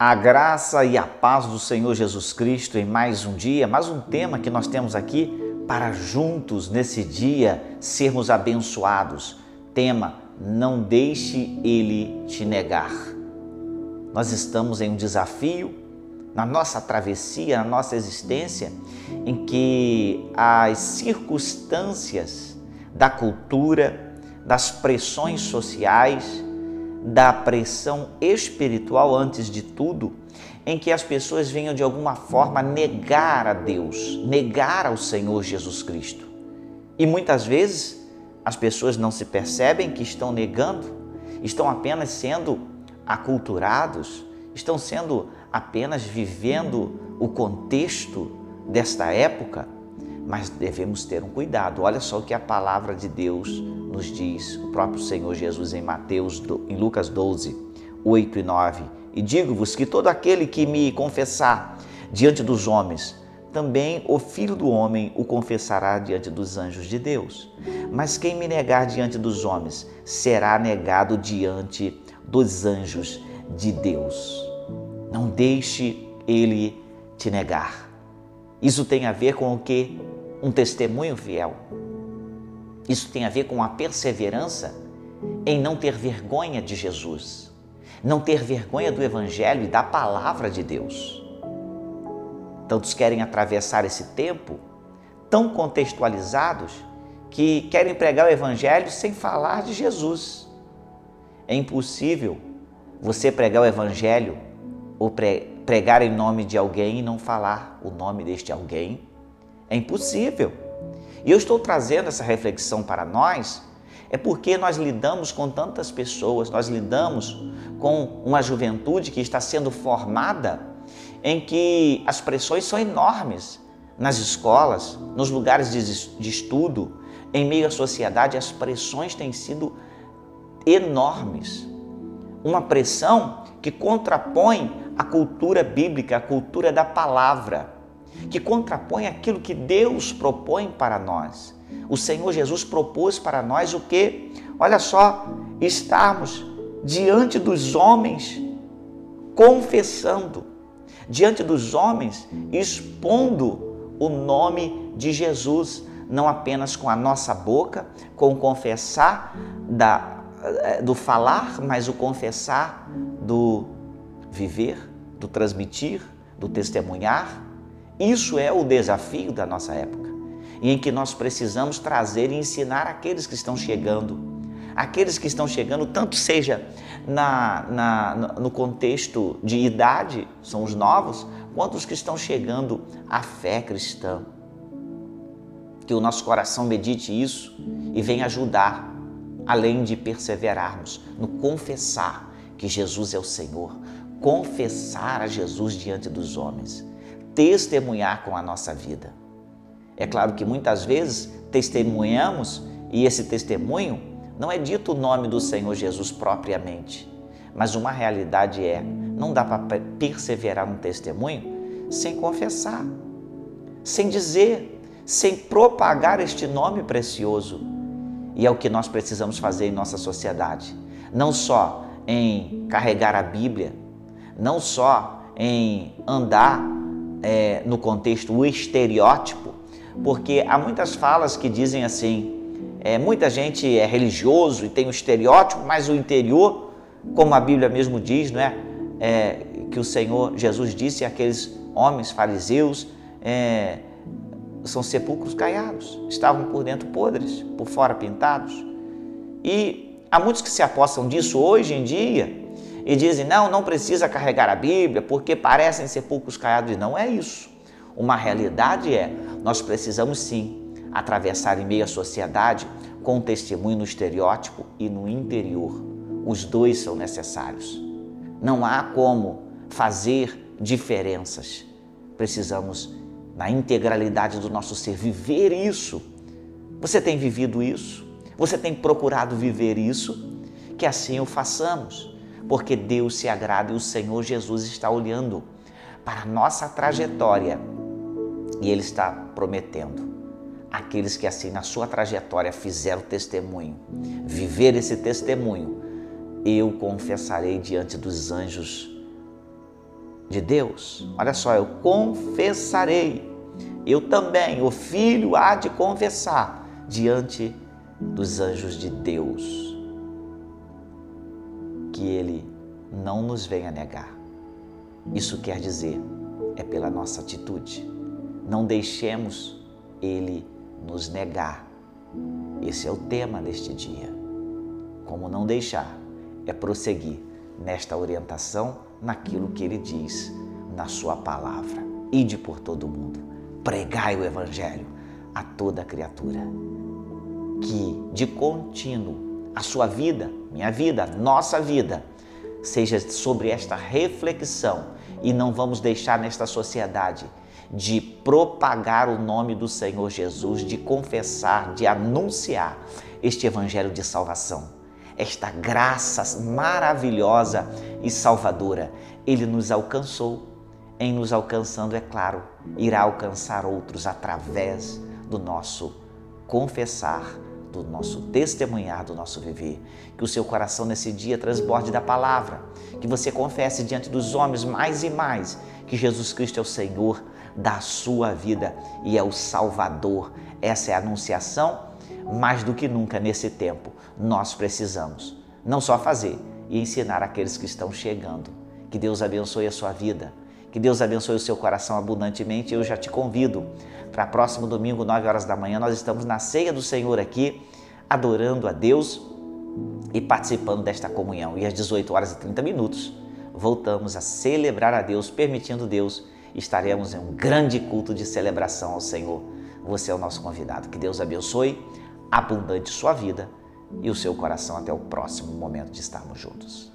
A graça e a paz do Senhor Jesus Cristo em mais um dia, mais um tema que nós temos aqui para juntos nesse dia sermos abençoados. Tema: não deixe ele te negar. Nós estamos em um desafio na nossa travessia, na nossa existência, em que as circunstâncias da cultura, das pressões sociais, da pressão espiritual antes de tudo, em que as pessoas venham de alguma forma negar a Deus, negar ao Senhor Jesus Cristo. E muitas vezes as pessoas não se percebem que estão negando, estão apenas sendo aculturados, estão sendo apenas vivendo o contexto desta época, mas devemos ter um cuidado. Olha só o que a palavra de Deus nos diz, o próprio Senhor Jesus em Mateus, em Lucas 12, 8 e 9. E digo-vos que todo aquele que me confessar diante dos homens, também o Filho do Homem o confessará diante dos anjos de Deus. Mas quem me negar diante dos homens, será negado diante dos anjos de Deus. Não deixe ele te negar. Isso tem a ver com o que? Um testemunho fiel. Isso tem a ver com a perseverança em não ter vergonha de Jesus, não ter vergonha do Evangelho e da palavra de Deus. Tantos querem atravessar esse tempo tão contextualizados que querem pregar o Evangelho sem falar de Jesus. É impossível você pregar o Evangelho ou pregar em nome de alguém e não falar o nome deste alguém. É impossível. E eu estou trazendo essa reflexão para nós, é porque nós lidamos com tantas pessoas, nós lidamos com uma juventude que está sendo formada em que as pressões são enormes nas escolas, nos lugares de estudo, em meio à sociedade, as pressões têm sido enormes. Uma pressão que contrapõe a cultura bíblica, a cultura da palavra que contrapõe aquilo que Deus propõe para nós. O Senhor Jesus propôs para nós o que? Olha só, estarmos diante dos homens confessando, diante dos homens expondo o nome de Jesus, não apenas com a nossa boca, com o confessar da, eh, do falar, mas o confessar do viver, do transmitir, do testemunhar isso é o desafio da nossa época, em que nós precisamos trazer e ensinar aqueles que estão chegando. Aqueles que estão chegando, tanto seja na, na, no contexto de idade, são os novos, quanto os que estão chegando à fé cristã. Que o nosso coração medite isso e venha ajudar, além de perseverarmos no confessar que Jesus é o Senhor, confessar a Jesus diante dos homens testemunhar com a nossa vida. É claro que muitas vezes testemunhamos e esse testemunho não é dito o nome do Senhor Jesus propriamente, mas uma realidade é: não dá para perseverar no testemunho sem confessar, sem dizer, sem propagar este nome precioso. E é o que nós precisamos fazer em nossa sociedade. Não só em carregar a Bíblia, não só em andar é, no contexto o estereótipo, porque há muitas falas que dizem assim: é, muita gente é religioso e tem o estereótipo, mas o interior, como a Bíblia mesmo diz, não é? é que o Senhor Jesus disse aqueles homens fariseus é, são sepulcros caiados, estavam por dentro podres, por fora pintados. E há muitos que se apostam disso hoje em dia e dizem: não, não precisa carregar a Bíblia porque parecem sepulcros caiados. Não é isso. Uma realidade é: nós precisamos sim atravessar em meio à sociedade com testemunho no estereótipo e no interior. Os dois são necessários. Não há como fazer diferenças. Precisamos, na integralidade do nosso ser, viver isso. Você tem vivido isso? Você tem procurado viver isso? Que assim o façamos porque Deus se agrada e o Senhor Jesus está olhando para a nossa trajetória e Ele está prometendo. Aqueles que assim na sua trajetória fizeram testemunho, viver esse testemunho, eu confessarei diante dos anjos de Deus. Olha só, eu confessarei. Eu também, o filho há de confessar diante dos anjos de Deus que ele não nos venha negar. Isso quer dizer, é pela nossa atitude. Não deixemos ele nos negar. Esse é o tema deste dia. Como não deixar é prosseguir nesta orientação, naquilo que ele diz na sua palavra. Ide por todo o mundo, pregai o evangelho a toda criatura. Que de contínuo a sua vida, minha vida, nossa vida, seja sobre esta reflexão e não vamos deixar nesta sociedade de propagar o nome do Senhor Jesus, de confessar, de anunciar este evangelho de salvação esta graça maravilhosa e salvadora. Ele nos alcançou. Em nos alcançando, é claro, irá alcançar outros através do nosso confessar, do nosso testemunhar, do nosso viver. Que o seu coração nesse dia transborde da palavra, que você confesse diante dos homens mais e mais que Jesus Cristo é o Senhor da sua vida e é o Salvador. Essa é a anunciação mais do que nunca nesse tempo, nós precisamos não só fazer e ensinar aqueles que estão chegando. Que Deus abençoe a sua vida, que Deus abençoe o seu coração abundantemente. Eu já te convido para próximo domingo, 9 horas da manhã, nós estamos na ceia do Senhor aqui, adorando a Deus e participando desta comunhão. E às 18 horas e 30 minutos, voltamos a celebrar a Deus, permitindo Deus, estaremos em um grande culto de celebração ao Senhor. Você é o nosso convidado. Que Deus abençoe abundante sua vida e o seu coração até o próximo momento de estarmos juntos.